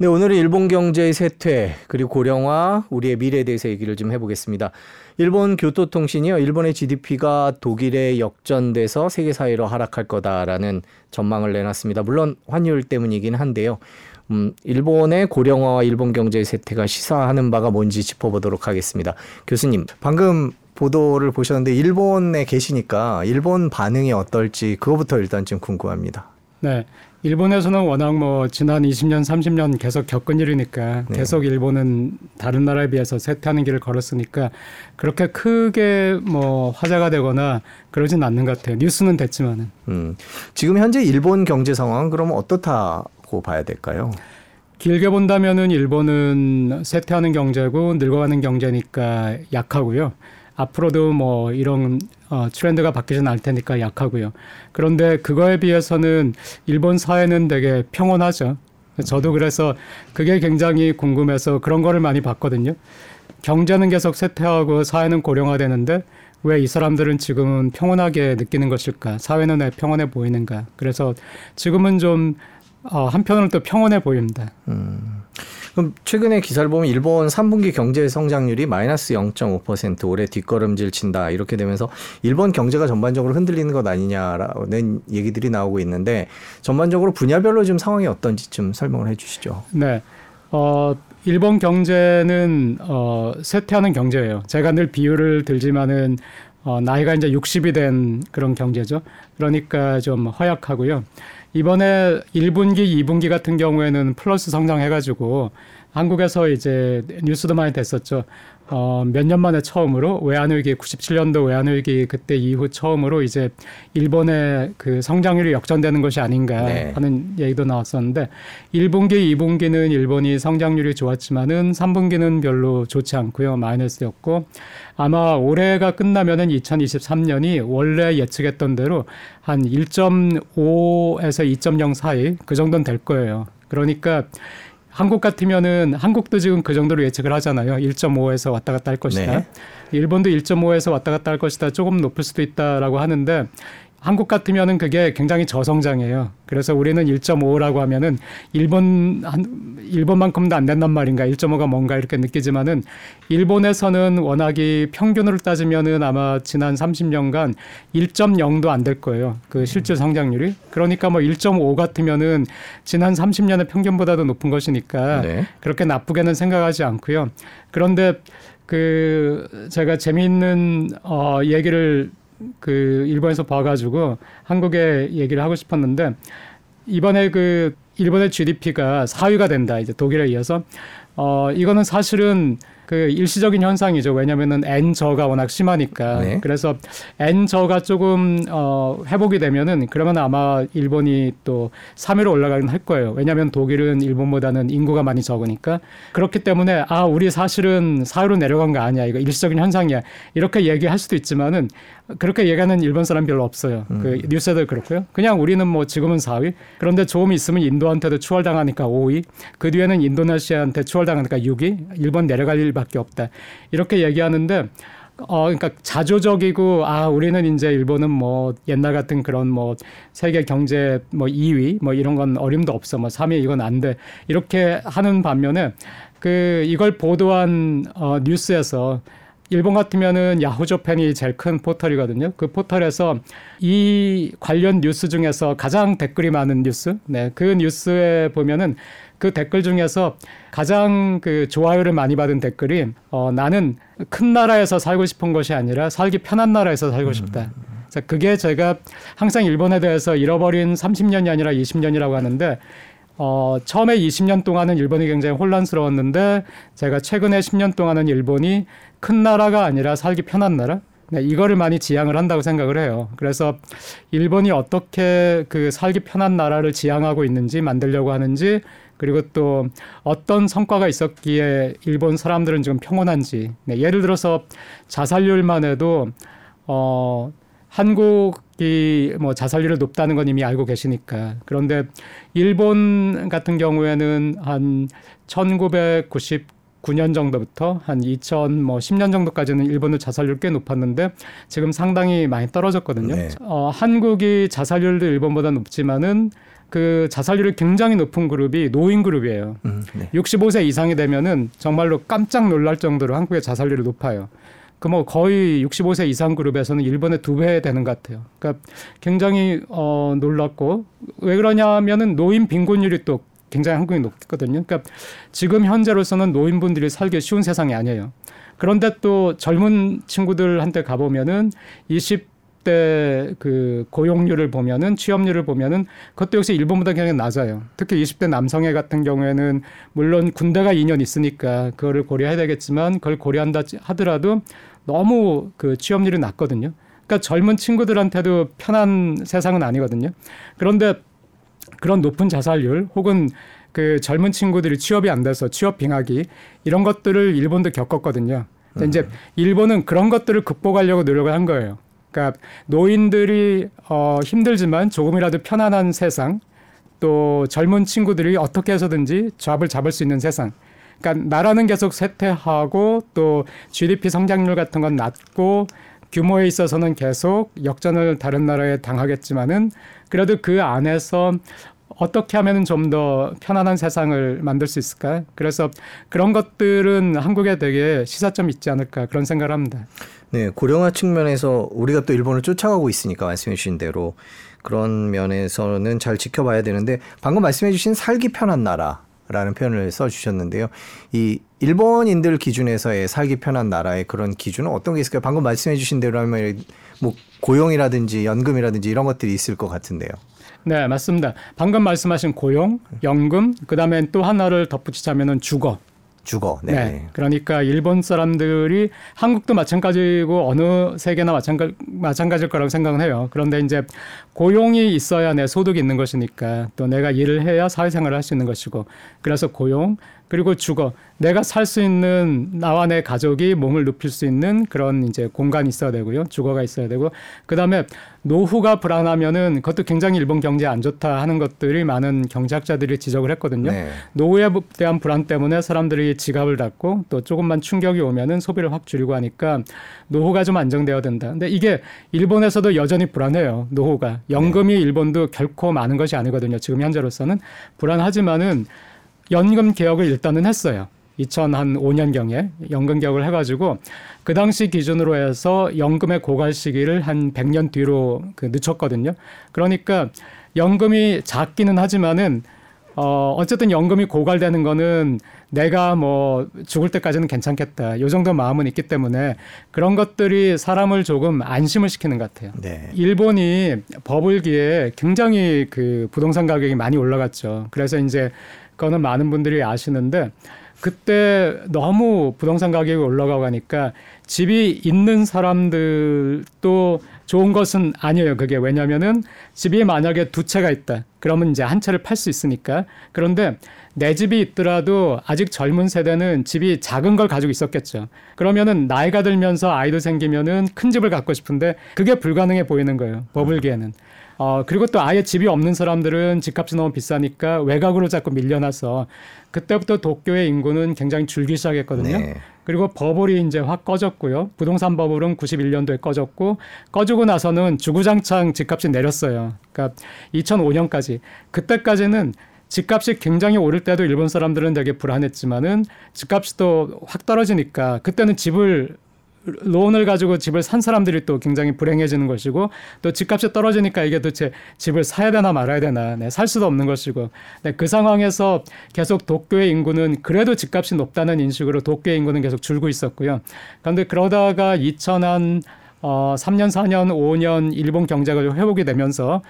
네, 오늘은 일본 경제의 쇠퇴 그리고 고령화 우리의 미래에 대해서 얘기를 좀 해보겠습니다. 일본 교토통신이요, 일본의 GDP가 독일에 역전돼서 세계 사회로 하락할 거다라는 전망을 내놨습니다. 물론 환율 때문이긴 한데요. 음, 일본의 고령화와 일본 경제의 쇠퇴가 시사하는 바가 뭔지 짚어보도록 하겠습니다. 교수님, 방금 보도를 보셨는데 일본에 계시니까 일본 반응이 어떨지 그거부터 일단 좀 궁금합니다. 네. 일본에서는 워낙 뭐 지난 20년, 30년 계속 겪은 일이니까 네. 계속 일본은 다른 나라에 비해서 쇠퇴하는 길을 걸었으니까 그렇게 크게 뭐 화제가 되거나 그러진 않는 것 같아요. 뉴스는 됐지만은. 음. 지금 현재 일본 경제 상황은 그러면 어떻다고 봐야 될까요? 길게 본다면은 일본은 쇠퇴하는 경제고 늙어가는 경제니까 약하고요. 앞으로도 뭐 이런 어, 트렌드가 바뀌진 않을 테니까 약하고요. 그런데 그거에 비해서는 일본 사회는 되게 평온하죠. 저도 그래서 그게 굉장히 궁금해서 그런 거를 많이 봤거든요. 경제는 계속 쇠퇴하고 사회는 고령화되는데 왜 이 사람들은 지금은 평온하게 느끼는 것일까? 사회는 왜 평온해 보이는가? 그래서 지금은 좀 어, 한편으로는 또 평온해 보입니다. 음. 그럼 최근에 기사를 보면 일본 3분기 경제 성장률이 마이너스 0.5% 올해 뒷걸음질 친다 이렇게 되면서 일본 경제가 전반적으로 흔들리는 것 아니냐라는 얘기들이 나오고 있는데 전반적으로 분야별로 좀 상황이 어떤지 좀 설명을 해주시죠. 네. 어, 일본 경제는 어, 쇠퇴하는 경제예요. 제가 늘 비유를 들지만은 어, 나이가 이제 60이 된 그런 경제죠. 그러니까 좀 허약하고요. 이번에 1분기, 2분기 같은 경우에는 플러스 성장해가지고 한국에서 이제 뉴스도 많이 됐었죠. 어, 몇 년 만에 처음으로 외환위기 97년도 외환위기 그때 이후 처음으로 이제 일본의 그 성장률이 역전되는 것이 아닌가 네. 하는 얘기도 나왔었는데 1분기, 2분기는 일본이 성장률이 좋았지만은 3분기는 별로 좋지 않고요. 마이너스였고 아마 올해가 끝나면은 2023년이 원래 예측했던 대로 한 1.5에서 2.0 사이 그 정도는 될 거예요. 그러니까 한국 같으면은 한국도 지금 그 정도로 예측을 하잖아요. 1.5에서 왔다 갔다 할 것이다. 네. 일본도 1.5에서 왔다 갔다 할 것이다. 조금 높을 수도 있다라고 하는데 한국 같으면은 그게 굉장히 저성장이에요. 그래서 우리는 1.5라고 하면은 일본 한 일본만큼도 안 된단 말인가 1.5가 뭔가 이렇게 느끼지만은 일본에서는 워낙이 평균으로 따지면은 아마 지난 30년간 1.0도 안 될 거예요. 그 실질 성장률이. 그러니까 뭐 1.5 같으면은 지난 30년의 평균보다도 높은 것이니까 네. 그렇게 나쁘게는 생각하지 않고요. 그런데 그 제가 재미있는 어 얘기를 그 일본에서 봐가지고 한국에 얘기를 하고 싶었는데 이번에 그 일본의 GDP가 4위가 된다. 이제 독일에 이어서. 어 이거는 사실은 그 일시적인 현상이죠. 왜냐면은 N 저가 워낙 심하니까. 네. 그래서 N 저가 조금 어 회복이 되면은 그러면 아마 일본이 또 3위로 올라가긴 할 거예요. 왜냐하면 독일은 일본보다는 인구가 많이 적으니까 그렇기 때문에 아 우리 사실은 4위로 내려간 거 아니야. 이거 일시적인 현상이야. 이렇게 얘기할 수도 있지만은 그렇게 얘기하는 일본 사람 별로 없어요. 그 음. 그 뉴스에도 그렇고요. 그냥 우리는 뭐 지금은 4위. 그런데 조금 있으면 인도한테도 추월당하니까 5위. 그 뒤에는 인도네시아한테 추월당하니까 6위. 일본 내려갈 일 밖에 없다. 이렇게 얘기하는데 어, 그러니까 자조적이고, 아, 우리는 이제 일본은 뭐 옛날 같은 그런 뭐 세계 경제 뭐 2위 뭐 이런 건 어림도 없어. 뭐 3위 이건 안 돼. 이렇게 하는 반면에 그 이걸 보도한 어, 뉴스에서 일본 같으면은 야후조팬이 제일 큰 포털이거든요. 그 포털에서 이 관련 뉴스 중에서 가장 댓글이 많은 뉴스, 네, 그 뉴스에 보면은 그 댓글 중에서 가장 그 좋아요를 많이 받은 댓글이 어, 나는 큰 나라에서 살고 싶은 것이 아니라 살기 편한 나라에서 살고 싶다. 자, 그게 제가 항상 일본에 대해서 잃어버린 30년이 아니라 20년이라고 하는데 어, 처음에 20년 동안은 일본이 굉장히 혼란스러웠는데 제가 최근에 10년 동안은 일본이 큰 나라가 아니라 살기 편한 나라? 네, 이거를 많이 지향을 한다고 생각을 해요. 그래서 일본이 어떻게 그 살기 편한 나라를 지향하고 있는지 만들려고 하는지 그리고 또 어떤 성과가 있었기에 일본 사람들은 지금 평온한지 네, 예를 들어서 자살률만 해도 어 한국이 뭐 자살률이 높다는 건 이미 알고 계시니까. 그런데 일본 같은 경우에는 한 1990, 9년 정도부터 한 2000, 뭐 10년 정도까지는 일본의 자살률 꽤 높았는데 지금 상당히 많이 떨어졌거든요. 네. 어, 한국이 자살률도 일본보다 높지만은 그 자살률이 굉장히 높은 그룹이 노인 그룹이에요. 음, 네. 65세 이상이 되면은 정말로 깜짝 놀랄 정도로 한국의 자살률이 높아요. 그 뭐 거의 65세 이상 그룹에서는 일본의 두 배 되는 것 같아요. 그러니까 굉장히 어 놀랐고 왜 그러냐면은 노인 빈곤율이 또 굉장히 한국이 높거든요. 그러니까 지금 현재로서는 노인분들이 살기 쉬운 세상이 아니에요. 그런데 또 젊은 친구들한테 가보면은 20대 그 고용률을 보면은 취업률을 보면은 그것도 역시 일본보다 굉장히 낮아요. 특히 20대 남성애 같은 경우에는 물론 군대가 2년 있으니까 그거를 고려해야 되겠지만 그걸 고려한다 하더라도 너무 그 취업률이 낮거든요. 그러니까 젊은 친구들한테도 편한 세상은 아니거든요. 그런데 그런 높은 자살률 혹은 그 젊은 친구들이 취업이 안 돼서 취업 빙하기 이런 것들을 일본도 겪었거든요. 근데 이제 일본은 그런 것들을 극복하려고 노력을 한 거예요. 그러니까 노인들이 어 힘들지만 조금이라도 편안한 세상 또 젊은 친구들이 어떻게 해서든지 잡을 잡을 수 있는 세상. 그러니까 나라는 계속 쇠퇴하고 또 GDP 성장률 같은 건 낮고 규모에 있어서는 계속 역전을 다른 나라에 당하겠지만은 그래도 그 안에서 어떻게 하면 좀 더 편안한 세상을 만들 수 있을까? 그래서 그런 것들은 한국에 되게 시사점이 있지 않을까 그런 생각을 합니다. 네, 고령화 측면에서 우리가 또 일본을 쫓아가고 있으니까 말씀해 주신 대로 그런 면에서는 잘 지켜봐야 되는데 방금 말씀해 주신 살기 편한 나라 라는 표현을 써 주셨는데요. 이 일본인들 기준에서의 살기 편한 나라의 그런 기준은 어떤 게 있을까요? 방금 말씀해 주신 대로 하면 뭐 고용이라든지 연금이라든지 이런 것들이 있을 것 같은데요. 네, 맞습니다. 방금 말씀하신 고용, 연금, 그다음에 또 하나를 덧붙이자면은 주거. 주거. 네. 네. 그러니까 일본 사람들이 한국도 마찬가지고 어느 세계나 마찬가, 마찬가지일 거라고 생각은 해요. 그런데 이제 고용이 있어야 내 소득이 있는 것이니까 또 내가 일을 해야 사회생활을 할 수 있는 것이고 그래서 고용 그리고 주거 내가 살 수 있는 나와 내 가족이 몸을 눕힐 수 있는 그런 이제 공간이 있어야 되고요. 주거가 있어야 되고 그다음에 노후가 불안하면은 그것도 굉장히 일본 경제에 안 좋다 하는 것들이 많은 경제학자들이 지적을 했거든요. 네. 노후에 대한 불안 때문에 사람들이 지갑을 닫고 또 조금만 충격이 오면은 소비를 확 줄이고 하니까 노후가 좀 안정되어야 된다. 근데 이게 일본에서도 여전히 불안해요. 노후가. 연금이 일본도 결코 많은 것이 아니거든요. 지금 현재로서는 불안하지만은 연금 개혁을 일단은 했어요. 2005년경에 연금 개혁을 해가지고 그 당시 기준으로 해서 연금의 고갈 시기를 한 100년 뒤로 그 늦췄거든요. 그러니까 연금이 작기는 하지만은 어, 어쨌든 연금이 고갈되는 거는 내가 뭐 죽을 때까지는 괜찮겠다. 요 정도 마음은 있기 때문에 그런 것들이 사람을 조금 안심을 시키는 것 같아요. 네. 일본이 버블기에 굉장히 그 부동산 가격이 많이 올라갔죠. 그래서 이제 그 거는 많은 분들이 아시는데 그때 너무 부동산 가격이 올라가고 하니까 집이 있는 사람들도 좋은 것은 아니에요. 그게 왜냐면은 집이 만약에 두 채가 있다. 그러면 이제 한 채를 팔 수 있으니까. 그런데 내 집이 있더라도 아직 젊은 세대는 집이 작은 걸 가지고 있었겠죠. 그러면은 나이가 들면서 아이도 생기면은 큰 집을 갖고 싶은데 그게 불가능해 보이는 거예요. 버블기에는. 어, 그리고 또 아예 집이 없는 사람들은 집값이 너무 비싸니까 외곽으로 자꾸 밀려나서 그때부터 도쿄의 인구는 굉장히 줄기 시작했거든요. 네. 그리고 버블이 이제 확 꺼졌고요. 부동산 버블은 91년도에 꺼졌고 꺼지고 나서는 주구장창 집값이 내렸어요. 그러니까 2005년까지 그때까지는 집값이 굉장히 오를 때도 일본 사람들은 되게 불안했지만은 집값이 또 확 떨어지니까 그때는 집을 론을 가지고 집을 산 사람들이 또 굉장히 불행해지는 것이고 또 집값이 떨어지니까 이게 도대체 집을 사야 되나 말아야 되나 네, 살 수도 없는 것이고 네, 그 상황에서 계속 도쿄의 인구는 그래도 집값이 높다는 인식으로 도쿄의 인구는 계속 줄고 있었고요. 그런데 그러다가 2000한 어, 3년, 4년, 5년 일본 경제가 회복이 되면서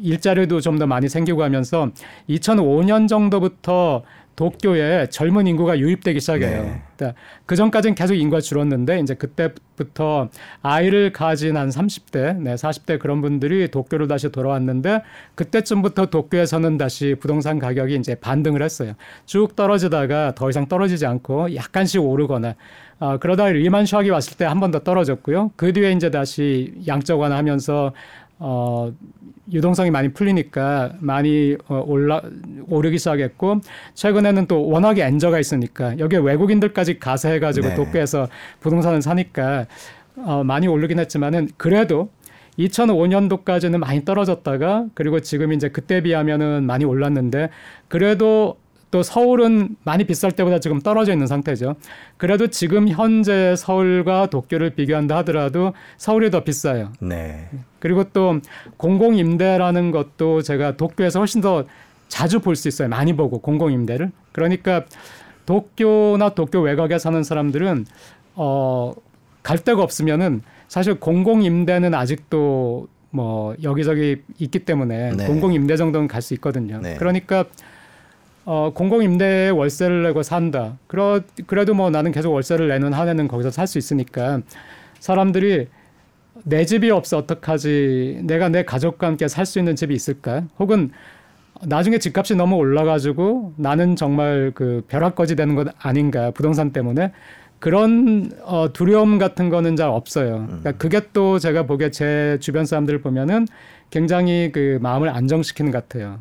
일자리도 좀 더 많이 생기고 하면서 2005년 정도부터 도쿄에 젊은 인구가 유입되기 시작해요. 네. 그러니까 그 전까지는 계속 인구가 줄었는데 이제 그때부터 아이를 가진 한 30대, 네, 40대 그런 분들이 도쿄로 다시 돌아왔는데 그때쯤부터 도쿄에서는 다시 부동산 가격이 이제 반등을 했어요. 쭉 떨어지다가 더 이상 떨어지지 않고 약간씩 오르거나 어, 그러다 리만 쇼크가 왔을 때 한 번 더 떨어졌고요. 그 뒤에 이제 다시 양적 완화하면서 어, 유동성이 많이 풀리니까 많이 어, 올라 오르기 시작했고 최근에는 또 워낙에 엔저가 있으니까 여기에 외국인들까지 가세해가지고 네. 도쿄에서 부동산을 사니까 어, 많이 오르긴 했지만은 그래도 2005년도까지는 많이 떨어졌다가 그리고 지금 이제 그때 비하면은 많이 올랐는데 그래도 또 서울은 많이 비쌀 때보다 지금 떨어져 있는 상태죠. 그래도 지금 현재 서울과 도쿄를 비교한다 하더라도 서울이 더 비싸요. 네. 그리고 또 공공임대라는 것도 제가 도쿄에서 훨씬 더 자주 볼 수 있어요. 많이 보고 공공임대를. 그러니까 도쿄나 도쿄 외곽에 사는 사람들은 어, 갈 데가 없으면은 사실 공공임대는 아직도 뭐 여기저기 있기 때문에 네. 공공임대 정도는 갈 수 있거든요. 네. 그러니까 어, 공공임대에 월세를 내고 산다. 그러, 그래도 뭐 나는 계속 월세를 내는 한 해는 거기서 살 수 있으니까 사람들이 내 집이 없어 어떡하지? 내가 내 가족과 함께 살 수 있는 집이 있을까? 혹은 나중에 집값이 너무 올라가지고 나는 정말 그 벼락거지 되는 것 아닌가 부동산 때문에 그런 어, 두려움 같은 거는 잘 없어요. 그러니까 그게 또 제가 보기에 제 주변 사람들을 보면은 굉장히 그 마음을 안정시키는 것 같아요.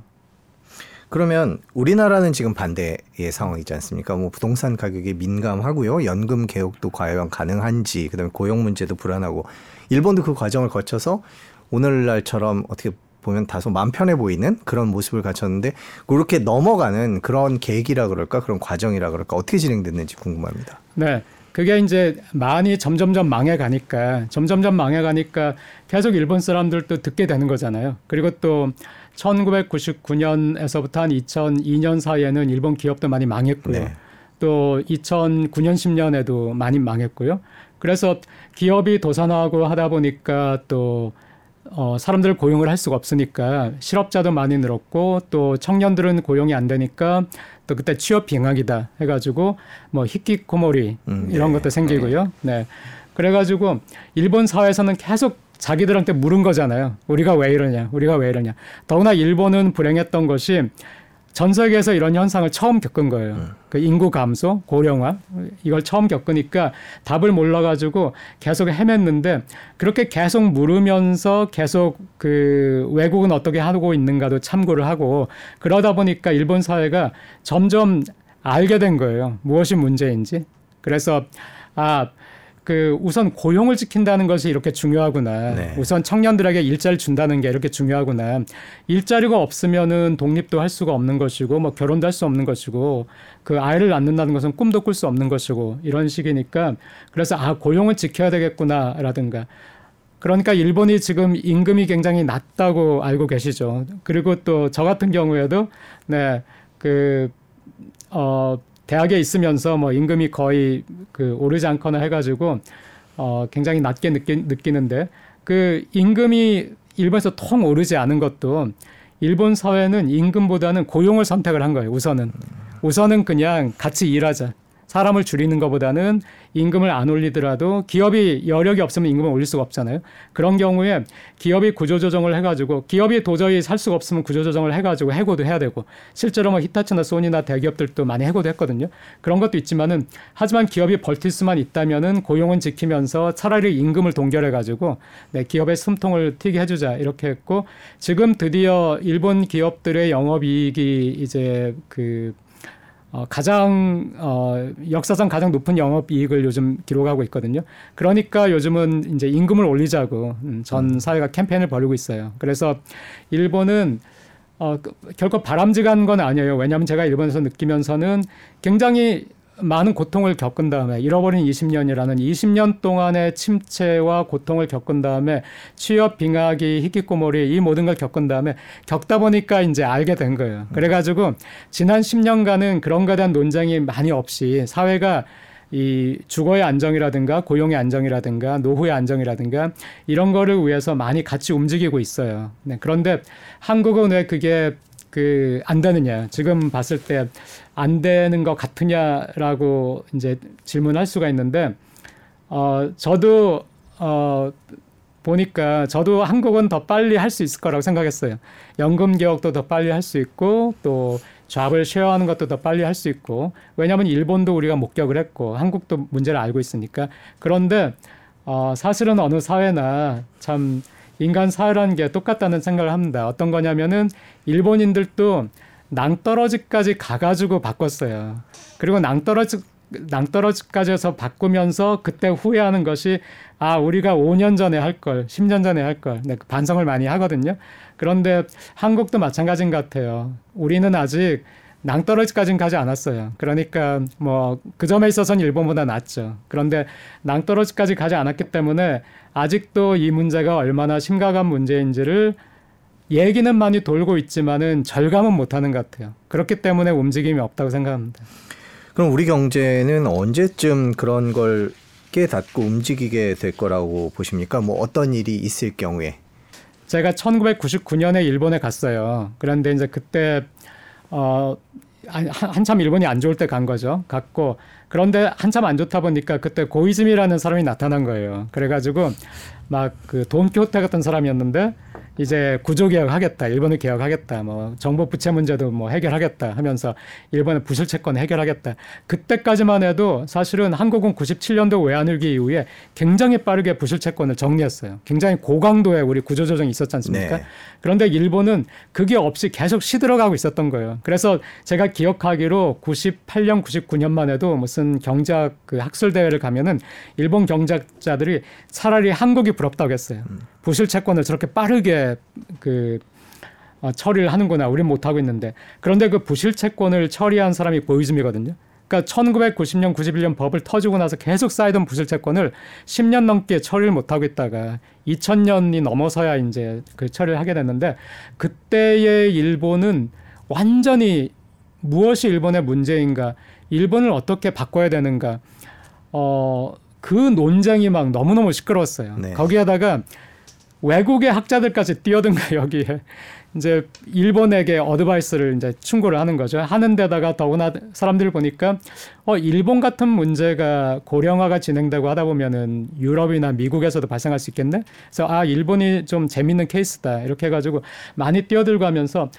그러면 우리나라는 지금 반대의 상황이지 않습니까? 뭐 부동산 가격이 민감하고요. 연금 개혁도 과연 가능한지, 그다음에 고용 문제도 불안하고 일본도 그 과정을 거쳐서 오늘날처럼 어떻게 보면 다소 맘 편해 보이는 그런 모습을 갖췄는데 그렇게 넘어가는 그런 계획이라 그럴까 그런 과정이라 그럴까 어떻게 진행됐는지 궁금합니다. 네. 그게 이제 많이 점점점 망해가니까 점점점 망해가니까 계속 일본 사람들도 듣게 되는 거잖아요. 그리고 또 1999년에서부터 한 2002년 사이에는 일본 기업도 많이 망했고요. 네. 또 2009년 10년에도 많이 망했고요. 그래서 기업이 도산하고 하다 보니까 또 어, 사람들 고용을 할 수가 없으니까 실업자도 많이 늘었고 또 청년들은 고용이 안 되니까 또 그때 취업 빙하기다 해가지고 뭐 히키코모리 음, 이런 네. 것도 생기고요. 네. 그래가지고 일본 사회에서는 계속 자기들한테 물은 거잖아요. 우리가 왜 이러냐, 우리가 왜 이러냐. 더구나 일본은 불행했던 것이 전 세계에서 이런 현상을 처음 겪은 거예요. 그 인구 감소, 고령화 이걸 처음 겪으니까 답을 몰라가지고 계속 헤맸는데 그렇게 계속 물으면서 계속 그 외국은 어떻게 하고 있는가도 참고를 하고 그러다 보니까 일본 사회가 점점 알게 된 거예요. 무엇이 문제인지. 그래서 아. 그 우선 고용을 지킨다는 것이 이렇게 중요하구나. 네. 우선 청년들에게 일자리를 준다는 게 이렇게 중요하구나. 일자리가 없으면은 독립도 할 수가 없는 것이고 뭐 결혼도 할 수 없는 것이고 그 아이를 낳는다는 것은 꿈도 꿀 수 없는 것이고 이런 식이니까 그래서 아 고용을 지켜야 되겠구나라든가 그러니까 일본이 지금 임금이 굉장히 낮다고 알고 계시죠. 그리고 또 저 같은 경우에도 네, 그, 어, 대학에 있으면서 뭐 임금이 거의 그 오르지 않거나 해가지고 어, 굉장히 낮게 느끼, 느끼 는데 그 임금이 일본에서 통 오르지 않은 것도 일본 사회는 임금보다는 고용을 선택을 한 거예요. 우선은 우선은 그냥 같이 일하자. 사람을 줄이는 것보다는 임금을 안 올리더라도 기업이 여력이 없으면 임금을 올릴 수가 없잖아요. 그런 경우에 기업이 구조조정을 해가지고 기업이 도저히 살 수가 없으면 구조조정을 해가지고 해고도 해야 되고 실제로 뭐 히타치나 소니나 대기업들도 많이 해고도 했거든요. 그런 것도 있지만은 하지만 기업이 버틸 수만 있다면은 고용은 지키면서 차라리 임금을 동결해가지고 네, 기업의 숨통을 튀게 해주자 이렇게 했고 지금 드디어 일본 기업들의 영업이익이 이제 그 어, 가장 어, 역사상 가장 높은 영업 이익을 요즘 기록하고 있거든요. 그러니까 요즘은 이제 임금을 올리자고 음, 전 사회가 캠페인을 벌이고 있어요. 그래서 일본은 어, 그, 결코 바람직한 건 아니에요. 왜냐하면 제가 일본에서 느끼면서는 굉장히 많은 고통을 겪은 다음에 잃어버린 20년이라는 20년 동안의 침체와 고통을 겪은 다음에 취업 빙하기 히키코모리 이 모든 걸 겪은 다음에 겪다 보니까 이제 알게 된 거예요. 그래가지고 지난 10년간은 그런 거에 대한 논쟁이 많이 없이 사회가 이 주거의 안정이라든가 고용의 안정이라든가 노후의 안정이라든가 이런 거를 위해서 많이 같이 움직이고 있어요. 네, 그런데 한국은 왜 그게 그 안 되느냐 지금 봤을 때 안 되는 것 같으냐라고 이제 질문할 수가 있는데 어 저도 어 보니까 저도 한국은 더 빨리 할 수 있을 거라고 생각했어요. 연금 개혁도 더 빨리 할 수 있고 또 잡을 쉐어하는 것도 더 빨리 할 수 있고 왜냐하면 일본도 우리가 목격을 했고 한국도 문제를 알고 있으니까 그런데 어 사실은 어느 사회나 참 인간 사회라는 게 똑같다는 생각을 합니다. 어떤 거냐면은 일본인들도 낭떠러지까지 가가지고 바꿨어요. 그리고 낭떠러지 낭떠러지까지 해서 바꾸면서 그때 후회하는 것이 아 우리가 5년 전에 할 걸, 10년 전에 할 걸, 네, 반성을 많이 하거든요. 그런데 한국도 마찬가지인 것 같아요. 우리는 아직 낭떠러지까지는 가지 않았어요. 그러니까 뭐 그 점에 있어서는 일본보다 낫죠. 그런데 낭떠러지까지 가지 않았기 때문에 아직도 이 문제가 얼마나 심각한 문제인지를 얘기는 많이 돌고 있지만은 절감은 못하는 것 같아요. 그렇기 때문에 움직임이 없다고 생각합니다. 그럼 우리 경제는 언제쯤 그런 걸 깨닫고 움직이게 될 거라고 보십니까? 뭐 어떤 일이 있을 경우에? 제가 1999년에 일본에 갔어요. 그런데 이제 그때 어 한참 일본이 안 좋을 때 간 거죠. 갔고 그런데 한참 안 좋다 보니까 그때 고이즈미라는 사람이 나타난 거예요. 그래가지고 막 그 돈키호테 같은 사람이었는데 이제 구조 개혁 하겠다, 일본을 개혁하겠다, 뭐 정보 부채 문제도 뭐 해결하겠다 하면서 일본의 부실 채권 해결하겠다. 그때까지만 해도 사실은 한국은 97년도 외환위기 이후에 굉장히 빠르게 부실 채권을 정리했어요. 굉장히 고강도의 우리 구조 조정이 있었지 않습니까? 네. 그런데 일본은 그게 없이 계속 시들어가고 있었던 거예요. 그래서 제가 기억하기로 98년, 99년만 해도 무슨 경제학 그 학술 대회를 가면은 일본 경제자들이 차라리 한국이 부럽다고 했어요. 음. 부실 채권을 저렇게 빠르게 그 어, 처리를 하는구나. 우린 못 하고 있는데. 그런데 그 부실 채권을 처리한 사람이 보이즘이거든요. 그러니까 1990년, 91년 법을 터지고 나서 계속 쌓이던 부실 채권을 10년 넘게 처리를 못 하고 있다가 2000년이 넘어서야 이제 그 처리를 하게 됐는데 그때의 일본은 완전히 무엇이 일본의 문제인가, 일본을 어떻게 바꿔야 되는가, 어, 그 논쟁이 막 너무너무 시끄러웠어요. 네. 거기에다가 외국의 학자들까지 뛰어든가 여기에 이제 일본에게 어드바이스를 이제 충고를 하는 거죠. 하는 데다가 더구나 사람들 보니까 어 일본 같은 문제가 고령화가 진행되고 하다 보면은 유럽이나 미국에서도 발생할 수 있겠네. 그래서 아 일본이 좀 재밌는 케이스다 이렇게 해가지고 많이 뛰어들고 하면서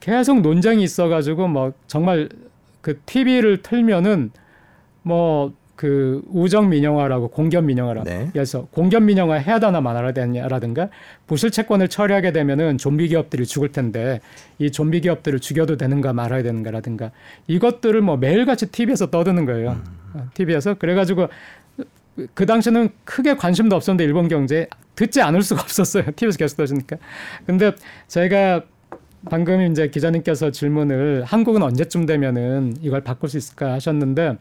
계속 논쟁이 있어가지고 뭐 정말 그 TV를 틀면은 뭐 그 우정 민영화라고 공견 민영화라. 네. 그래서 공견 민영화 해야 되나 말아야 되냐라든가 부실 채권을 처리하게 되면은 좀비 기업들이 죽을 텐데 이 좀비 기업들을 죽여도 되는가 말아야 되는가라든가 이것들을 뭐 매일같이 TV에서 떠드는 거예요. 음. TV에서 어, 그래가지고 그 당시는 크게 관심도 없었는데 일본 경제 듣지 않을 수가 없었어요. TV에서 계속 떠주니까. 근데 제가 방금 이제 기자님께서 질문을 한국은 언제쯤 되면은 이걸 바꿀 수 있을까 하셨는데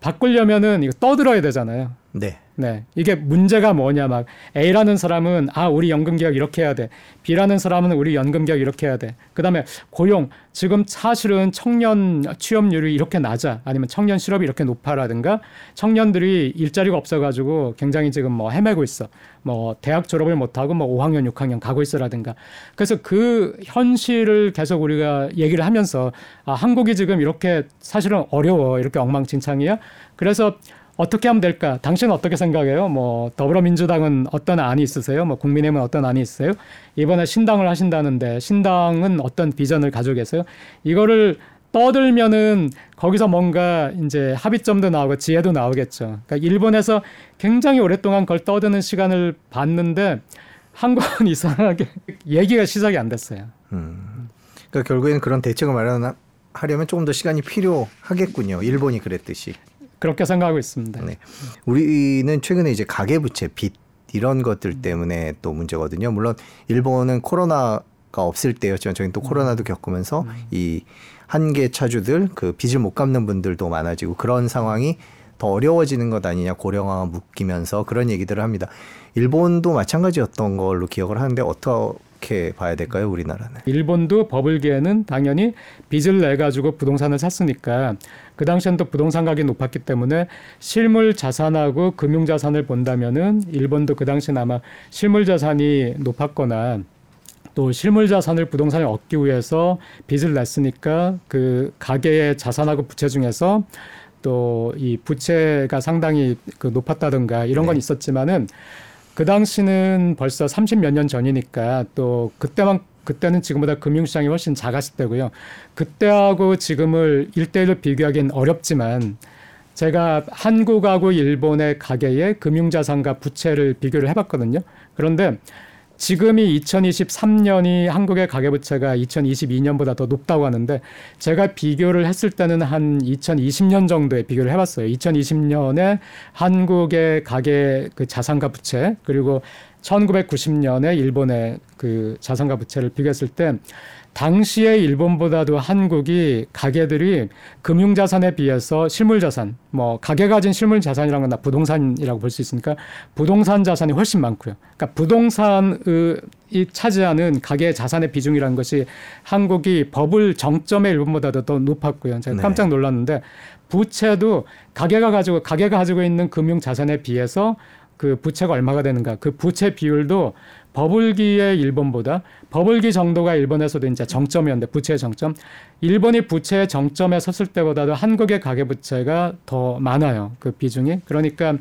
바꾸려면은 이거 떠들어야 되잖아요. 네. 네. 이게 문제가 뭐냐 막 A라는 사람은 아 우리 연금 개혁 이렇게 해야 돼. B라는 사람은 우리 연금 개혁 이렇게 해야 돼. 그다음에 고용 지금 사실은 청년 취업률이 이렇게 낮아. 아니면 청년 실업이 이렇게 높아라든가 청년들이 일자리가 없어 가지고 굉장히 지금 뭐 헤매고 있어. 뭐 대학 졸업을 못 하고 뭐 5학년, 6학년 가고 있어라든가. 그래서 그 현실을 계속 우리가 얘기를 하면서 아 한국이 지금 이렇게 사실은 어려워. 이렇게 엉망진창이야. 그래서 어떻게 하면 될까? 당신은 어떻게 생각해요? 뭐 더불어민주당은 어떤 안이 있으세요? 뭐 국민의힘은 어떤 안이 있어요? 이번에 신당을 하신다는데 신당은 어떤 비전을 가지고 계세요? 이거를 떠들면은 거기서 뭔가 이제 합의점도 나오고 지혜도 나오겠죠. 그러니까 일본에서 굉장히 오랫동안 그걸 떠드는 시간을 봤는데 한국은 이상하게 얘기가 시작이 안 됐어요. 음. 그러니까 결국에는 그런 대책을 마련하려면 조금 더 시간이 필요하겠군요. 일본이 그랬듯이. 그렇게 생각하고 있습니다. 네. 우리는 최근에 이제 가계부채, 빚 이런 것들 때문에 또 문제거든요. 물론 일본은 코로나가 없을 때였지만 저희는 또 코로나도 겪으면서 음. 이 한계 차주들 그 빚을 못 갚는 분들도 많아지고 그런 상황이 더 어려워지는 것 아니냐 고령화가 묶이면서 그런 얘기들을 합니다. 일본도 마찬가지였던 걸로 기억을 하는데 어떻게 봐야 될까요, 우리나라는? 일본도 버블 기에는 당연히 빚을 내 가지고 부동산을 샀으니까 그 당시엔 또 부동산 가격이 높았기 때문에 실물 자산하고 금융 자산을 본다면은 일본도 그 당시엔 아마 실물 자산이 높았거나 또 실물 자산을 부동산에 얻기 위해서 빚을 냈으니까 그 가계의 자산하고 부채 중에서 또 이 부채가 상당히 그 높았다든가 이런 건 네. 있었지만은 그 당시는 벌써 30몇 년 전이니까 또 그때만 그때는 지금보다 금융시장이 훨씬 작았을 때고요. 그때하고 지금을 일대일로 비교하기는 어렵지만 제가 한국하고 일본의 가계의 금융자산과 부채를 비교를 해봤거든요. 그런데 지금이 2023년이 한국의 가계부채가 2022년보다 더 높다고 하는데 제가 비교를 했을 때는 한 2020년 정도에 비교를 해봤어요. 2020년에 한국의 가계 그 자산과 부채 그리고 1990년에 일본의 그 자산과 부채를 비교했을 때 당시에 일본보다도 한국이 가계들이 금융 자산에 비해서 실물 자산, 뭐 가계 가진 실물 자산이라는 건 부동산이라고 볼 수 있으니까 부동산 자산이 훨씬 많고요. 그러니까 부동산이 차지하는 가계 자산의 비중이라는 것이 한국이 버블 정점의 일본보다도 더 높았고요. 제가 네. 깜짝 놀랐는데 부채도 가계가 가지고 가계가 가지고 있는 금융 자산에 비해서 그 부채가 얼마가 되는가. 그 부채 비율도 버블기의 일본보다 버블기 정도가 일본에서도 이제 정점이었는데 부채의 정점. 일본이 부채의 정점에 섰을 때보다도 한국의 가계부채가 더 많아요. 그 비중이. 그러니까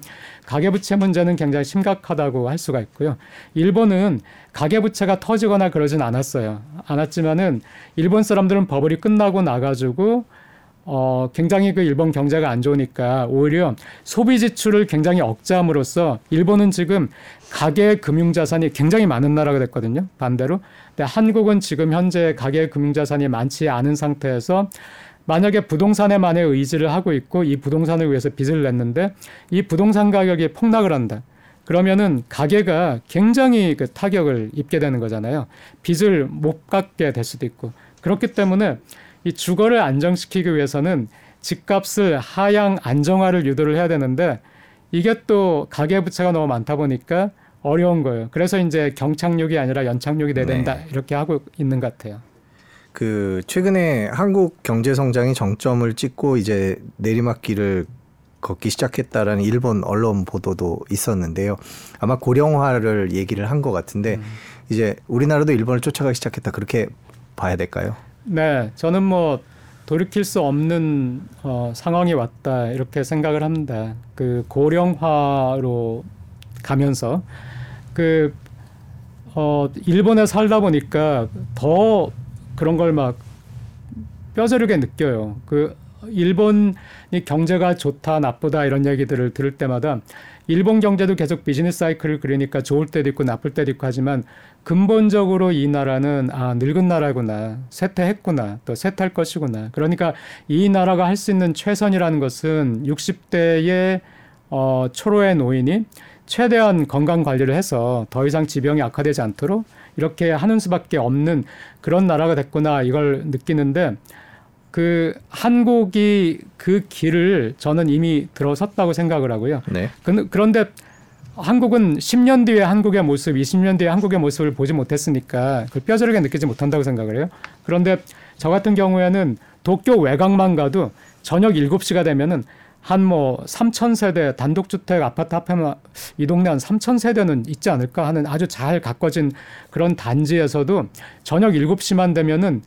가계부채 문제는 굉장히 심각하다고 할 수가 있고요. 일본은 가계부채가 터지거나 그러진 않았어요. 않았지만은 일본 사람들은 버블이 끝나고 나가지고 어, 굉장히 그 일본 경제가 안 좋으니까 오히려 소비 지출을 굉장히 억제함으로써 일본은 지금 가계 금융 자산이 굉장히 많은 나라가 됐거든요. 반대로. 근데 한국은 지금 현재 가계 금융 자산이 많지 않은 상태에서 만약에 부동산에만의 의지를 하고 있고 이 부동산을 위해서 빚을 냈는데 이 부동산 가격이 폭락을 한다. 그러면은 가계가 굉장히 그 타격을 입게 되는 거잖아요. 빚을 못 갚게 될 수도 있고. 그렇기 때문에 이 주거를 안정시키기 위해서는 집값을 하향 안정화를 유도를 해야 되는데 이게 또 가계 부채가 너무 많다 보니까 어려운 거예요. 그래서 이제 경착륙이 아니라 연착륙이 돼야 된다 네. 이렇게 하고 있는 것 같아요. 그 최근에 한국 경제 성장이 정점을 찍고 이제 내리막길을 걷기 시작했다라는 일본 언론 보도도 있었는데요. 아마 고령화를 얘기를 한 것 같은데 음. 이제 우리나라도 일본을 쫓아가기 시작했다 그렇게 봐야 될까요? 네, 저는 뭐 돌이킬 수 없는 어, 상황이 왔다 이렇게 생각을 합니다. 그 고령화로 가면서 그 어, 일본에 살다 보니까 더 그런 걸 막 뼈저리게 느껴요. 그 일본이 경제가 좋다 나쁘다 이런 얘기들을 들을 때마다 일본 경제도 계속 비즈니스 사이클을 그리니까 좋을 때도 있고 나쁠 때도 있고 하지만 근본적으로 이 나라는 아 늙은 나라구나 쇠퇴했구나 또 쇠퇴할 것이구나. 그러니까 이 나라가 할 수 있는 최선이라는 것은 60대의 어, 초로의 노인이 최대한 건강 관리를 해서 더 이상 지병이 악화되지 않도록 이렇게 하는 수밖에 없는 그런 나라가 됐구나 이걸 느끼는데 그 한국이 그 길을 저는 이미 들어섰다고 생각을 하고요. 네. 그, 그런데 한국은 10년 뒤에 한국의 모습, 20년 뒤에 한국의 모습을 보지 못했으니까 그걸 뼈저리게 느끼지 못한다고 생각을 해요. 그런데 저 같은 경우에는 도쿄 외곽만 가도 저녁 7시가 되면은 한 뭐 3천 세대 단독주택 아파트 합하면 이 동네 한 3천 세대는 있지 않을까 하는 아주 잘 가꿔진 그런 단지에서도 저녁 7시만 되면은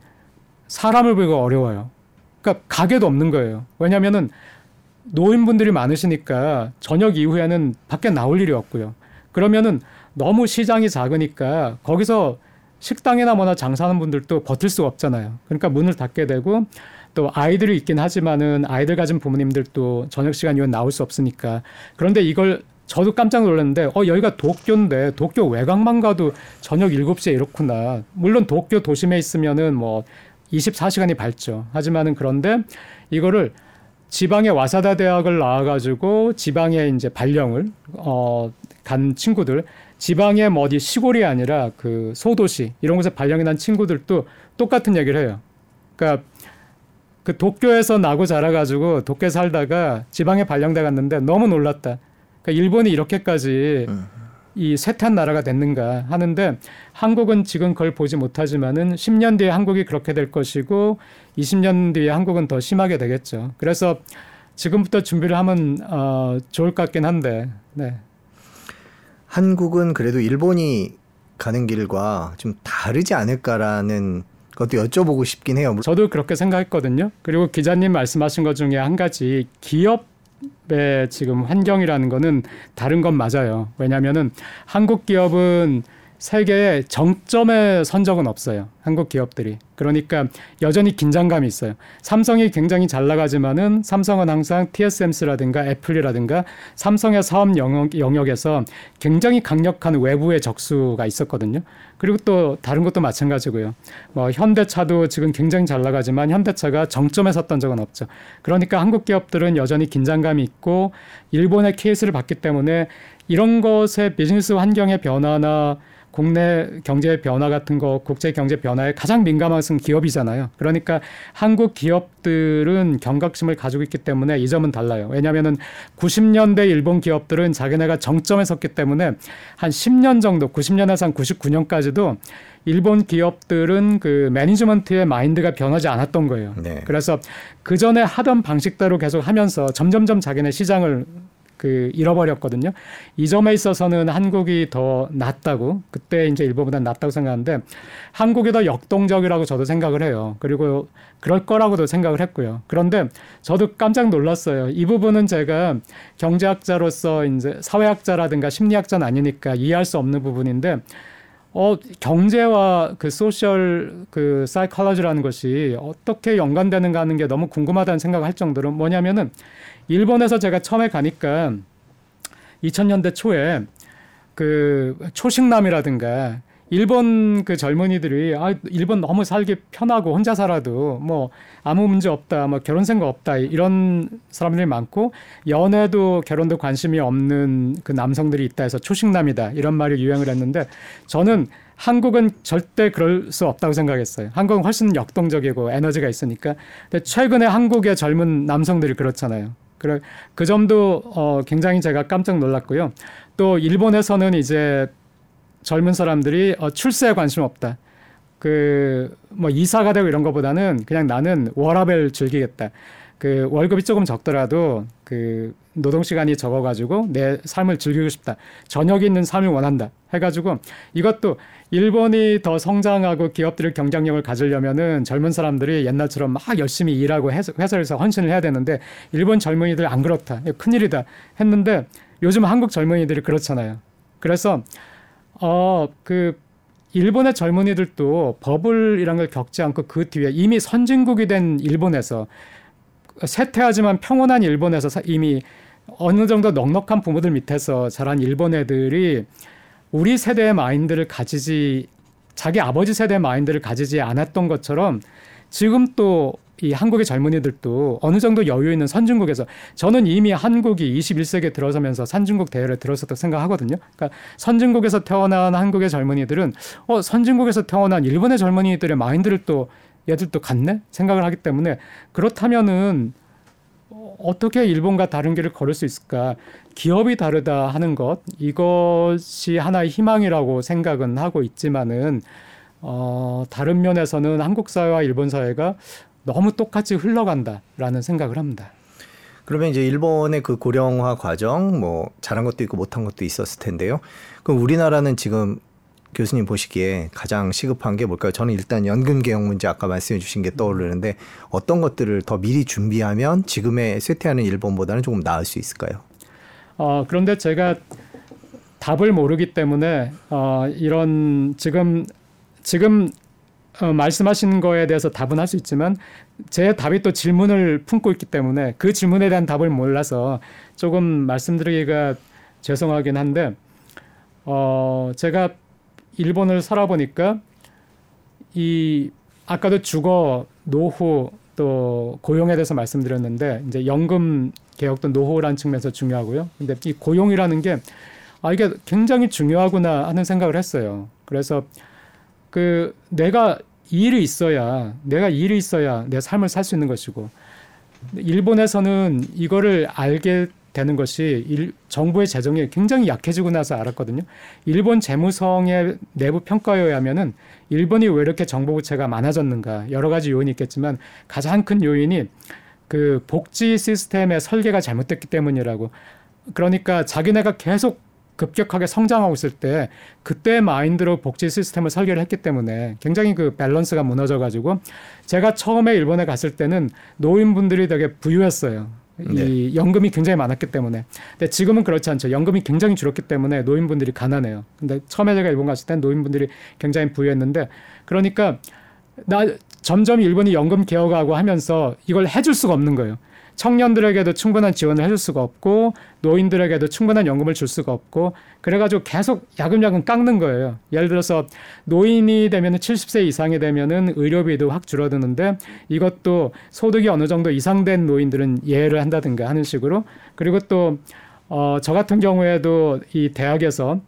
사람을 보기가 어려워요. 그러니까 가게도 없는 거예요. 왜냐면은 노인분들이 많으시니까 저녁 이후에는 밖에 나올 일이 없고요. 그러면은 너무 시장이 작으니까 거기서 식당이나 뭐나 장사하는 분들도 버틸 수가 없잖아요. 그러니까 문을 닫게 되고 또 아이들이 있긴 하지만은 아이들 가진 부모님들도 저녁 시간 이후에 나올 수 없으니까 그런데 이걸 저도 깜짝 놀랐는데 어 여기가 도쿄인데 도쿄 외곽만 가도 저녁 7시에 이렇구나. 물론 도쿄 도심에 있으면은 뭐 24시간이 밝죠. 하지만은 그런데 이거를 지방의 와사다 대학을 나와가지고 지방에 이제 발령을 어, 간 친구들, 지방의 뭐 어디 시골이 아니라 그 소도시 이런 곳에 발령이 난 친구들도 똑같은 얘기를 해요. 그러니까 그 도쿄에서 나고 자라가지고 도쿄에 살다가 지방에 발령돼 갔는데 너무 놀랐다. 그러니까 일본이 이렇게까지 음. 이 쇠탄 나라가 됐는가 하는데 한국은 지금 그걸 보지 못하지만은 10년 뒤에 한국이 그렇게 될 것이고 20년 뒤에 한국은 더 심하게 되겠죠. 그래서 지금부터 준비를 하면 어, 좋을 것 같긴 한데. 네. 한국은 그래도 일본이 가는 길과 좀 다르지 않을까라는 것도 여쭤보고 싶긴 해요. 저도 그렇게 생각했거든요. 그리고 기자님 말씀하신 것 중에 한 가지 기업 의 지금 환경이라는 거는 다른 건 맞아요. 왜냐하면은 한국 기업은 세계의 정점에 선 적은 없어요. 한국 기업들이. 그러니까 여전히 긴장감이 있어요. 삼성이 굉장히 잘 나가지만은 삼성은 항상 TSMC라든가 애플이라든가 삼성의 사업 영역, 영역에서 굉장히 강력한 외부의 적수가 있었거든요. 그리고 또 다른 것도 마찬가지고요. 뭐 현대차도 지금 굉장히 잘 나가지만 현대차가 정점에 섰던 적은 없죠. 그러니까 한국 기업들은 여전히 긴장감이 있고 일본의 케이스를 봤기 때문에 이런 것의 비즈니스 환경의 변화나 국내 경제 변화 같은 거, 국제 경제 변화에 가장 민감한 기업이잖아요. 그러니까 한국 기업들은 경각심을 가지고 있기 때문에 이 점은 달라요. 왜냐하면은 90년대 일본 기업들은 자기네가 정점에 섰기 때문에 한 10년 정도, 90년에서 한 99년까지도 일본 기업들은 그 매니지먼트의 마인드가 변하지 않았던 거예요. 네. 그래서 그 전에 하던 방식대로 계속 하면서 점점점 자기네 시장을 그 잃어버렸거든요. 이 점에 있어서는 한국이 더 낫다고 그때 이제 일본보다 낫다고 생각하는데 한국이 더 역동적이라고 저도 생각을 해요. 그리고 그럴 거라고도 생각을 했고요. 그런데 저도 깜짝 놀랐어요. 이 부분은 제가 경제학자로서 이제 사회학자라든가 심리학자는 아니니까 이해할 수 없는 부분인데 어, 경제와 그 소셜 그 사이콜로지라는 것이 어떻게 연관되는가 하는 게 너무 궁금하다는 생각을 할 정도로 뭐냐면은 일본에서 제가 처음에 가니까 2000년대 초에 그 초식남이라든가 일본 그 젊은이들이 아 일본 너무 살기 편하고 혼자 살아도 뭐 아무 문제 없다 뭐 결혼 생각 없다 이런 사람들이 많고 연애도 결혼도 관심이 없는 그 남성들이 있다 해서 초식남이다 이런 말이 유행을 했는데 저는 한국은 절대 그럴 수 없다고 생각했어요. 한국은 훨씬 역동적이고 에너지가 있으니까. 근데 최근에 한국의 젊은 남성들이 그렇잖아요. 그래 그 점도 어 굉장히 제가 깜짝 놀랐고요. 또 일본에서는 이제 젊은 사람들이 어 출세에 관심 없다. 그 뭐 이사가 되고 이런 것보다는 그냥 나는 워라벨 즐기겠다. 그 월급이 조금 적더라도 그 노동 시간이 적어가지고 내 삶을 즐기고 싶다. 저녁이 있는 삶을 원한다. 해가지고 이것도 일본이 더 성장하고 기업들의 경쟁력을 가지려면은 젊은 사람들이 옛날처럼 막 열심히 일하고 회사에서 헌신을 해야 되는데 일본 젊은이들 안 그렇다. 큰일이다. 했는데 요즘 한국 젊은이들이 그렇잖아요. 그래서 어그 일본의 젊은이들도 버블이란 걸 겪지 않고 그 뒤에 이미 선진국이 된 일본에서 세태하지만 평온한 일본에서 이미 어느 정도 넉넉한 부모들 밑에서 자란 일본 애들이 우리 세대의 마인드를 가지지 자기 아버지 세대의 마인드를 가지지 않았던 것처럼 지금 또 이 한국의 젊은이들도 어느 정도 여유 있는 선진국에서 저는 이미 한국이 21세기에 들어서면서 선진국 대열에 들어섰다고 생각하거든요. 그러니까 선진국에서 태어난 한국의 젊은이들은 어 선진국에서 태어난 일본의 젊은이들의 마인드를 또 얘들도 같네 생각을 하기 때문에 그렇다면은 어떻게 일본과 다른 길을 걸을 수 있을까? 기업이 다르다 하는 것 이것이 하나의 희망이라고 생각은 하고 있지만은 어, 다른 면에서는 한국 사회와 일본 사회가 너무 똑같이 흘러간다라는 생각을 합니다. 그러면 이제 일본의 그 고령화 과정 뭐 잘한 것도 있고 못한 것도 있었을 텐데요. 그럼 우리나라는 지금 교수님 보시기에 가장 시급한 게 뭘까요? 저는 일단 연금 개혁 문제 아까 말씀해 주신 게 떠오르는데 어떤 것들을 더 미리 준비하면 지금의 쇠퇴하는 일본보다는 조금 나을 수 있을까요? 어, 그런데 제가 답을 모르기 때문에 어, 이런 지금 지금 어, 말씀하신 거에 대해서 답은 할 수 있지만 제 답이 또 질문을 품고 있기 때문에 그 질문에 대한 답을 몰라서 조금 말씀드리기가 죄송하긴 한데 어, 제가 일본을 살아보니까 이 아까도 주거, 노후 또 고용에 대해서 말씀드렸는데 이제 연금 개혁도 노후라는 측면에서 중요하고요. 근데 이 고용이라는 게 아, 이게 굉장히 중요하구나 하는 생각을 했어요. 그래서 그 내가 일이 있어야 내가 일이 있어야 내 삶을 살 수 있는 것이고 일본에서는 이거를 알게 되는 것이 일, 정부의 재정이 굉장히 약해지고 나서 알았거든요. 일본 재무성의 내부 평가에 의하면은 일본이 왜 이렇게 정보 부채가 많아졌는가 여러 가지 요인이 있겠지만 가장 큰 요인이 그 복지 시스템의 설계가 잘못됐기 때문이라고. 그러니까 자기네가 계속 급격하게 성장하고 있을 때 그때 마인드로 복지 시스템을 설계를 했기 때문에 굉장히 그 밸런스가 무너져 가지고 제가 처음에 일본에 갔을 때는 노인분들이 되게 부유했어요. 네. 이 연금이 굉장히 많았기 때문에. 근데 지금은 그렇지 않죠. 연금이 굉장히 줄었기 때문에 노인분들이 가난해요. 근데 처음에 제가 일본 갔을 땐 노인분들이 굉장히 부유했는데 그러니까 나 점점 일본이 연금 개혁하고 하면서 이걸 해줄 수가 없는 거예요. 청년들에게도 충분한 지원을 해줄 수가 없고 노인들에게도 충분한 연금을 줄 수가 없고 그래가지고 계속 야금야금 깎는 거예요. 예를 들어서 노인이 되면은 70세 이상이 되면은 의료비도 확 줄어드는데 이것도 소득이 어느 정도 이상된 노인들은 예외를 한다든가 하는 식으로 그리고 또 어, 저 같은 경우에도 이 대학에서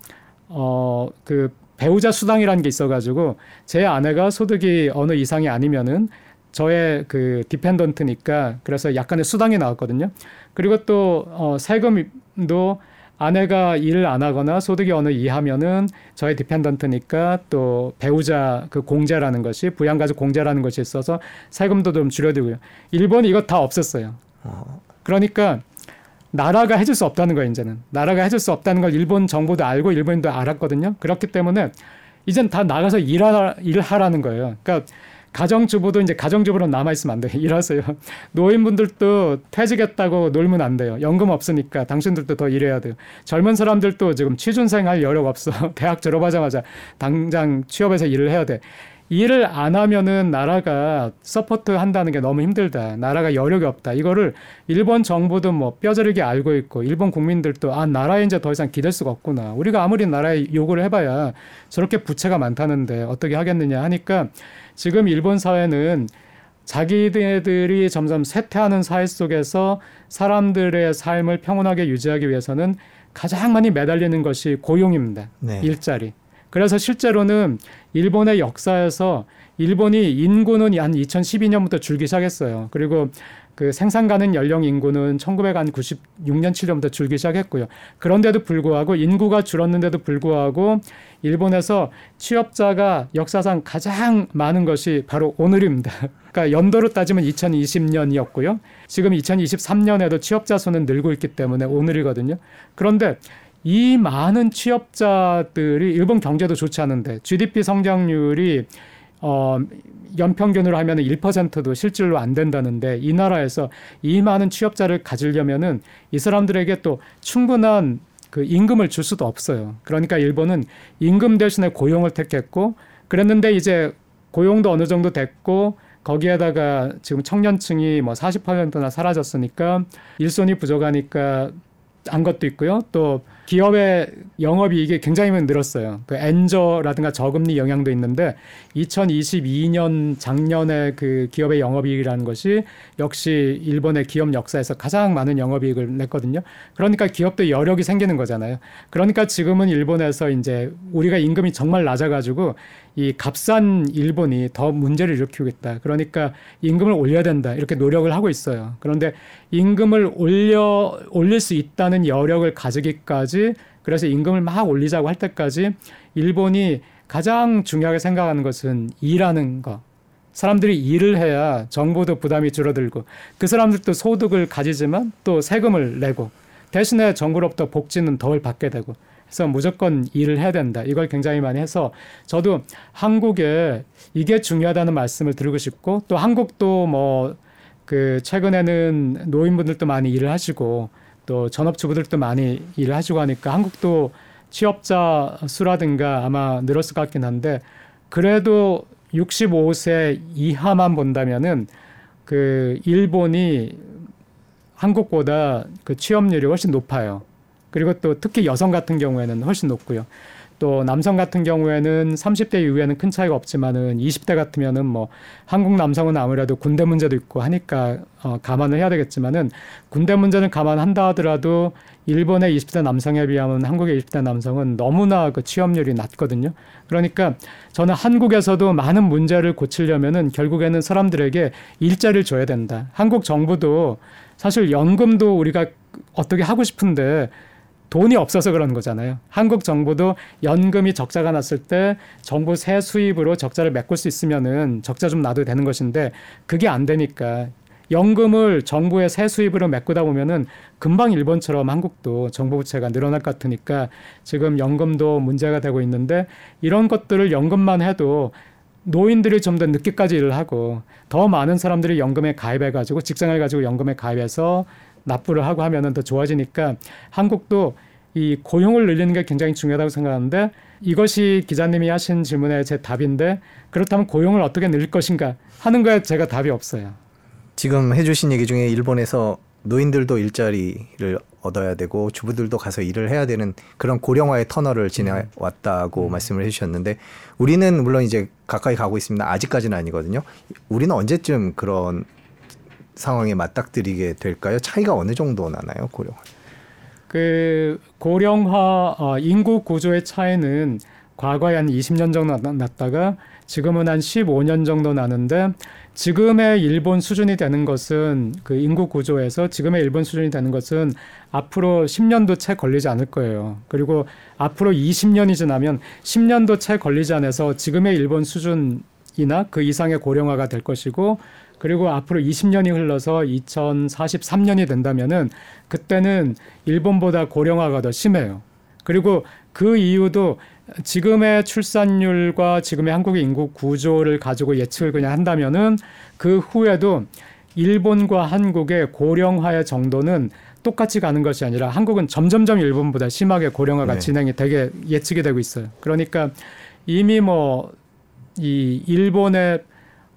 어, 그 배우자 수당이라는 게 있어가지고 제 아내가 소득이 어느 이상이 아니면은 저의 그 디펜던트니까 그래서 약간의 수당이 나왔거든요. 그리고 또 어, 세금도 아내가 일을 안 하거나 소득이 어느 이하면은 저의 디펜던트니까 또 배우자 그 공제라는 것이 부양가족 공제라는 것이 있어서 세금도 좀 줄여들고요. 일본 이거 다 없앴어요. 그러니까 나라가 해줄 수 없다는 거예요, 이제는. 나라가 해줄 수 없다는 걸 일본 정부도 알고 일본인도 알았거든요. 그렇기 때문에 이젠 다 나가서 일하, 일하라는 거예요. 그러니까 가정주부도 이제 가정주부로 남아있으면 안 돼요. 일하세요. 노인분들도 퇴직했다고 놀면 안 돼요. 연금 없으니까 당신들도 더 일해야 돼요. 젊은 사람들도 지금 취준생 할 여력 없어. 대학 졸업하자마자 당장 취업해서 일을 해야 돼. 일을 안 하면은 나라가 support 한다는 게 너무 힘들다. 나라가 여력이 없다. 이거를 일본 정부도 뭐 뼈저리게 알고 있고 일본 국민들도 아 나라에 이제 더 이상 기댈 수가 없구나. 우리가 아무리 나라에 요구를 해봐야 저렇게 부채가 많다는데 어떻게 하겠느냐 하니까 지금 일본 사회는 자기들이 점점 쇠퇴하는 사회 속에서 사람들의 삶을 평온하게 유지하기 위해서는 가장 많이 매달리는 것이 고용입니다. 네. 일자리. 그래서 실제로는 일본의 역사에서 일본이 인구는 한 2012년부터 줄기 시작했어요. 그리고 그 생산 가능 연령 인구는 1996년 7년부터 줄기 시작했고요. 그런데도 불구하고 인구가 줄었는데도 불구하고 일본에서 취업자가 역사상 가장 많은 것이 바로 오늘입니다. 그러니까 연도로 따지면 2020년이었고요. 지금 2023년에도 취업자 수는 늘고 있기 때문에 오늘이거든요. 그런데 이 많은 취업자들이 일본 경제도 좋지 않은데 GDP 성장률이 어 연평균으로 하면 은 1%도 실질로 안 된다는데 이 나라에서 이 많은 취업자를 가지려면은 이 사람들에게 또 충분한 그 임금을 줄 수도 없어요. 그러니까 일본은 임금 대신에 고용을 택했고 그랬는데 이제 고용도 어느 정도 됐고 거기에다가 지금 청년층이 뭐 40%나 사라졌으니까 일손이 부족하니까 한 것도 있고요. 또 기업의 영업이익이 굉장히 늘었어요. 그 엔저라든가 저금리 영향도 있는데 2022년 작년에 그 기업의 영업이익이라는 것이 역시 일본의 기업 역사에서 가장 많은 영업이익을 냈거든요. 그러니까 기업도 여력이 생기는 거잖아요. 그러니까 지금은 일본에서 이제 우리가 임금이 정말 낮아가지고 이 값싼 일본이 더 문제를 일으키고 있다. 그러니까 임금을 올려야 된다. 이렇게 노력을 하고 있어요. 그런데 임금을 올려 올릴 수 있다는 여력을 가지기까지 그래서 임금을 막 올리자고 할 때까지 일본이 가장 중요하게 생각하는 것은 일하는 거. 사람들이 일을 해야 정부도 부담이 줄어들고 그 사람들도 소득을 가지지만 또 세금을 내고 대신에 정부로부터 복지는 덜 받게 되고 그래서 무조건 일을 해야 된다. 이걸 굉장히 많이 해서 저도 한국에 이게 중요하다는 말씀을 드리고 싶고 또 한국도 뭐 그 최근에는 노인분들도 많이 일을 하시고 또 전업주부들도 많이 일을 하시고 하니까 한국도 취업자 수라든가 아마 늘었을 것 같긴 한데 그래도 65세 이하만 본다면은 그 일본이 한국보다 그 취업률이 훨씬 높아요. 그리고 또 특히 여성 같은 경우에는 훨씬 높고요. 또 남성 같은 경우에는 30대 이후에는 큰 차이가 없지만은 20대 같으면은 뭐 한국 남성은 아무래도 군대 문제도 있고 하니까 어 감안을 해야 되겠지만은 군대 문제는 감안한다 하더라도 일본의 20대 남성에 비하면 한국의 20대 남성은 너무나 그 취업률이 낮거든요. 그러니까 저는 한국에서도 많은 문제를 고치려면은 결국에는 사람들에게 일자리를 줘야 된다. 한국 정부도 사실 연금도 우리가 어떻게 하고 싶은데 돈이 없어서 그런 거잖아요. 한국 정부도 연금이 적자가 났을 때 정부 세 수입으로 적자를 메꿀 수 있으면은 적자 좀 놔도 되는 것인데 그게 안 되니까 연금을 정부의 세 수입으로 메꾸다 보면은 금방 일본처럼 한국도 정부 부채가 늘어날 것 같으니까 지금 연금도 문제가 되고 있는데 이런 것들을 연금만 해도 노인들이 좀 더 늦게까지 일을 하고 더 많은 사람들이 연금에 가입해 가지고 직장을 가지고 연금에 가입해서 납부를 하고 하면은 더 좋아지니까 한국도 이 고용을 늘리는 게 굉장히 중요하다고 생각하는데 이것이 기자님이 하신 질문에 제 답인데 그렇다면 고용을 어떻게 늘릴 것인가 하는 거에 제가 답이 없어요. 지금 해주신 얘기 중에 일본에서 노인들도 일자리를 얻어야 되고 주부들도 가서 일을 해야 되는 그런 고령화의 터널을 지나왔다고 음. 말씀을 해주셨는데 우리는 물론 이제 가까이 가고 있습니다. 아직까지는 아니거든요. 우리는 언제쯤 그런 상황에 맞닥뜨리게 될까요? 차이가 어느 정도 나나요, 고령화? 그 고령화 어, 인구 구조의 차이는 과거에 한 20년 정도 났다가 지금은 한 15년 정도 나는데 지금의 일본 수준이 되는 것은 그 인구 구조에서 지금의 일본 수준이 되는 것은 앞으로 10년도 채 걸리지 않을 거예요. 그리고 앞으로 20년이 지나면 10년도 채 걸리지 않아서 지금의 일본 수준이나 그 이상의 고령화가 될 것이고 그리고 앞으로 20년이 흘러서 2043년이 된다면은 그때는 일본보다 고령화가 더 심해요. 그리고 그 이유도 지금의 출산율과 지금의 한국의 인구 구조를 가지고 예측을 그냥 한다면은 그 후에도 일본과 한국의 고령화의 정도는 똑같이 가는 것이 아니라 한국은 점점점 일본보다 심하게 고령화가 네. 진행이 되게 예측이 되고 있어요. 그러니까 이미 뭐 이 일본의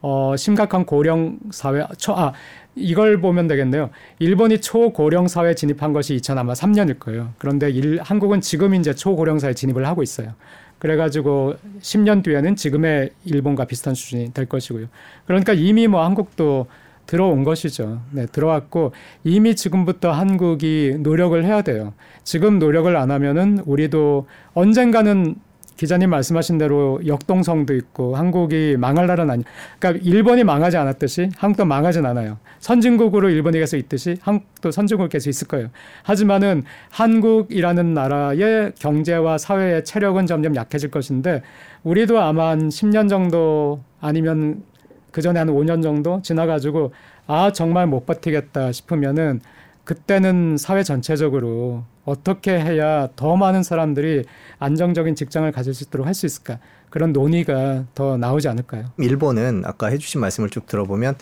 어, 심각한 고령 사회, 초, 아, 이걸 보면 되겠네요. 일본이 초고령 사회 진입한 것이 2003년일 거예요. 그런데 일, 한국은 지금 이제 초고령 사회 진입을 하고 있어요. 그래가지고 10년 뒤에는 지금의 일본과 비슷한 수준이 될 것이고요. 그러니까 이미 뭐 한국도 들어온 것이죠. 네, 들어왔고 이미 지금부터 한국이 노력을 해야 돼요. 지금 노력을 안 하면은 우리도 언젠가는 기자님 말씀하신 대로 역동성도 있고 한국이 망할 날은 아니. 그러니까 일본이 망하지 않았듯이 한국도 망하진 않아요. 선진국으로 일본이 계속 있듯이 한국도 선진국으로 계속 있을 거예요. 하지만은 한국이라는 나라의 경제와 사회의 체력은 점점 약해질 것인데 우리도 아마 한 10년 정도 아니면 그 전에 한 5년 정도 지나가지고 아 정말 못 버티겠다 싶으면은 그때는 사회 전체적으로 어떻게 해야 더 많은 사람들이 안정적인 직장을 가질 수 있도록 할 수 있을까? 그런 논의가 더 나오지 않을까요? 일본은 아까 해주신 말씀을 쭉 들어보면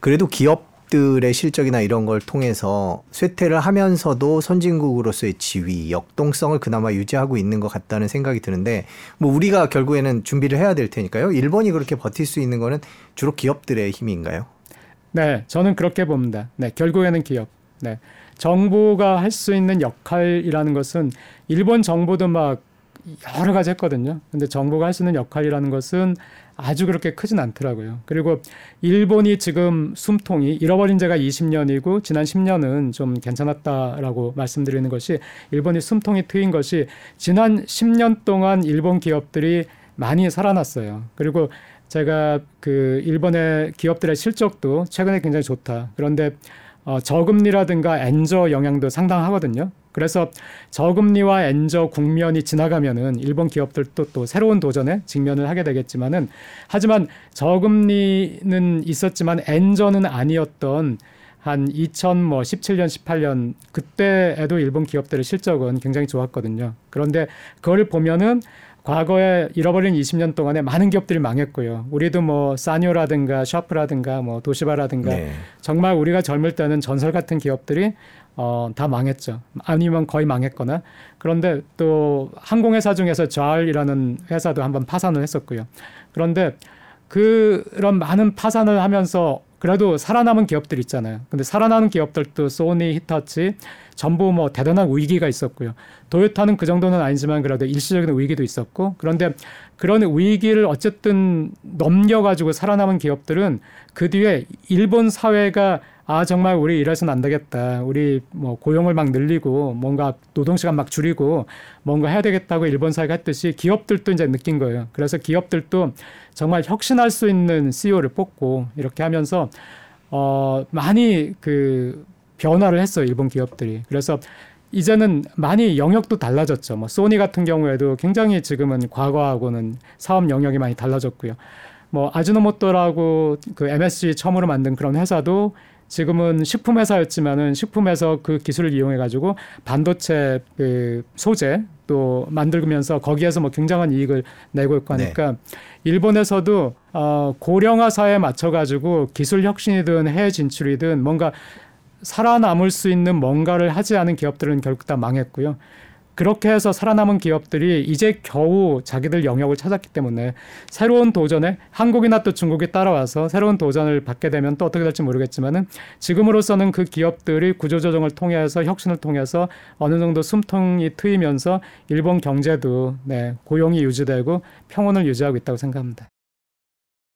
그래도 기업들의 실적이나 이런 걸 통해서 쇠퇴를 하면서도 선진국으로서의 지위, 역동성을 그나마 유지하고 있는 것 같다는 생각이 드는데 뭐 우리가 결국에는 준비를 해야 될 테니까요. 일본이 그렇게 버틸 수 있는 거는 주로 기업들의 힘인가요? 네, 저는 그렇게 봅니다. 네, 결국에는 기업. 네. 정부가 할 수 있는 역할이라는 것은 일본 정부도 막 여러 가지 했거든요. 근데 정부가 할 수 있는 역할이라는 것은 아주 그렇게 크진 않더라고요. 그리고 일본이 지금 숨통이 잃어버린 지가 20년이고 지난 10년은 좀 괜찮았다라고 말씀드리는 것이 일본이 숨통이 트인 것이 지난 10년 동안 일본 기업들이 많이 살아났어요. 그리고 제가 그 일본의 기업들의 실적도 최근에 굉장히 좋다. 그런데 어, 저금리라든가 엔저 영향도 상당하거든요. 그래서 저금리와 엔저 국면이 지나가면은 일본 기업들도 또 새로운 도전에 직면을 하게 되겠지만은 하지만 저금리는 있었지만 엔저는 아니었던 한 2017년, 뭐 18년 그때에도 일본 기업들의 실적은 굉장히 좋았거든요. 그런데 그걸 보면은 과거에 잃어버린 20년 동안에 많은 기업들이 망했고요. 우리도 뭐 사뇨라든가 샤프라든가 뭐 도시바라든가 네. 정말 우리가 젊을 때는 전설 같은 기업들이 어, 다 망했죠. 아니면 거의 망했거나. 그런데 또 항공회사 중에서 좌알이라는 회사도 한번 파산을 했었고요. 그런데 그런 많은 파산을 하면서 그래도 살아남은 기업들 있잖아요. 근데 살아남은 기업들도 소니, 히타치 전부 뭐 대단한 위기가 있었고요. 도요타는 그 정도는 아니지만 그래도 일시적인 위기도 있었고 그런데 그런 위기를 어쨌든 넘겨가지고 살아남은 기업들은 그 뒤에 일본 사회가 아 정말 우리 이래서는 안 되겠다. 우리 뭐 고용을 막 늘리고 뭔가 노동 시간 막 줄이고 뭔가 해야 되겠다고 일본 사회가 했듯이 기업들도 이제 느낀 거예요. 그래서 기업들도 정말 혁신할 수 있는 CEO를 뽑고 이렇게 하면서 어 많이 그 변화를 했어요. 일본 기업들이. 그래서 이제는 많이 영역도 달라졌죠. 뭐 소니 같은 경우에도 굉장히 지금은 과거하고는 사업 영역이 많이 달라졌고요. 뭐 아즈노모토라고 그 MSG 처음으로 만든 그런 회사도 지금은 식품 회사였지만은 식품에서 그 기술을 이용해 가지고 반도체 그 소재 또 만들면서 거기에서 뭐 굉장한 이익을 내고 있고 하니까 네. 일본에서도 어 고령화 사회에 맞춰 가지고 기술 혁신이든 해외 진출이든 뭔가 살아남을 수 있는 뭔가를 하지 않은 기업들은 결국 다 망했고요. 그렇게 해서 살아남은 기업들이 이제 겨우 자기들 영역을 찾았기 때문에 새로운 도전에 한국이나 또 중국이 따라와서 새로운 도전을 받게 되면 또 어떻게 될지 모르겠지만은 지금으로서는 그 기업들이 구조조정을 통해서 혁신을 통해서 어느 정도 숨통이 트이면서 일본 경제도 네, 고용이 유지되고 평온을 유지하고 있다고 생각합니다.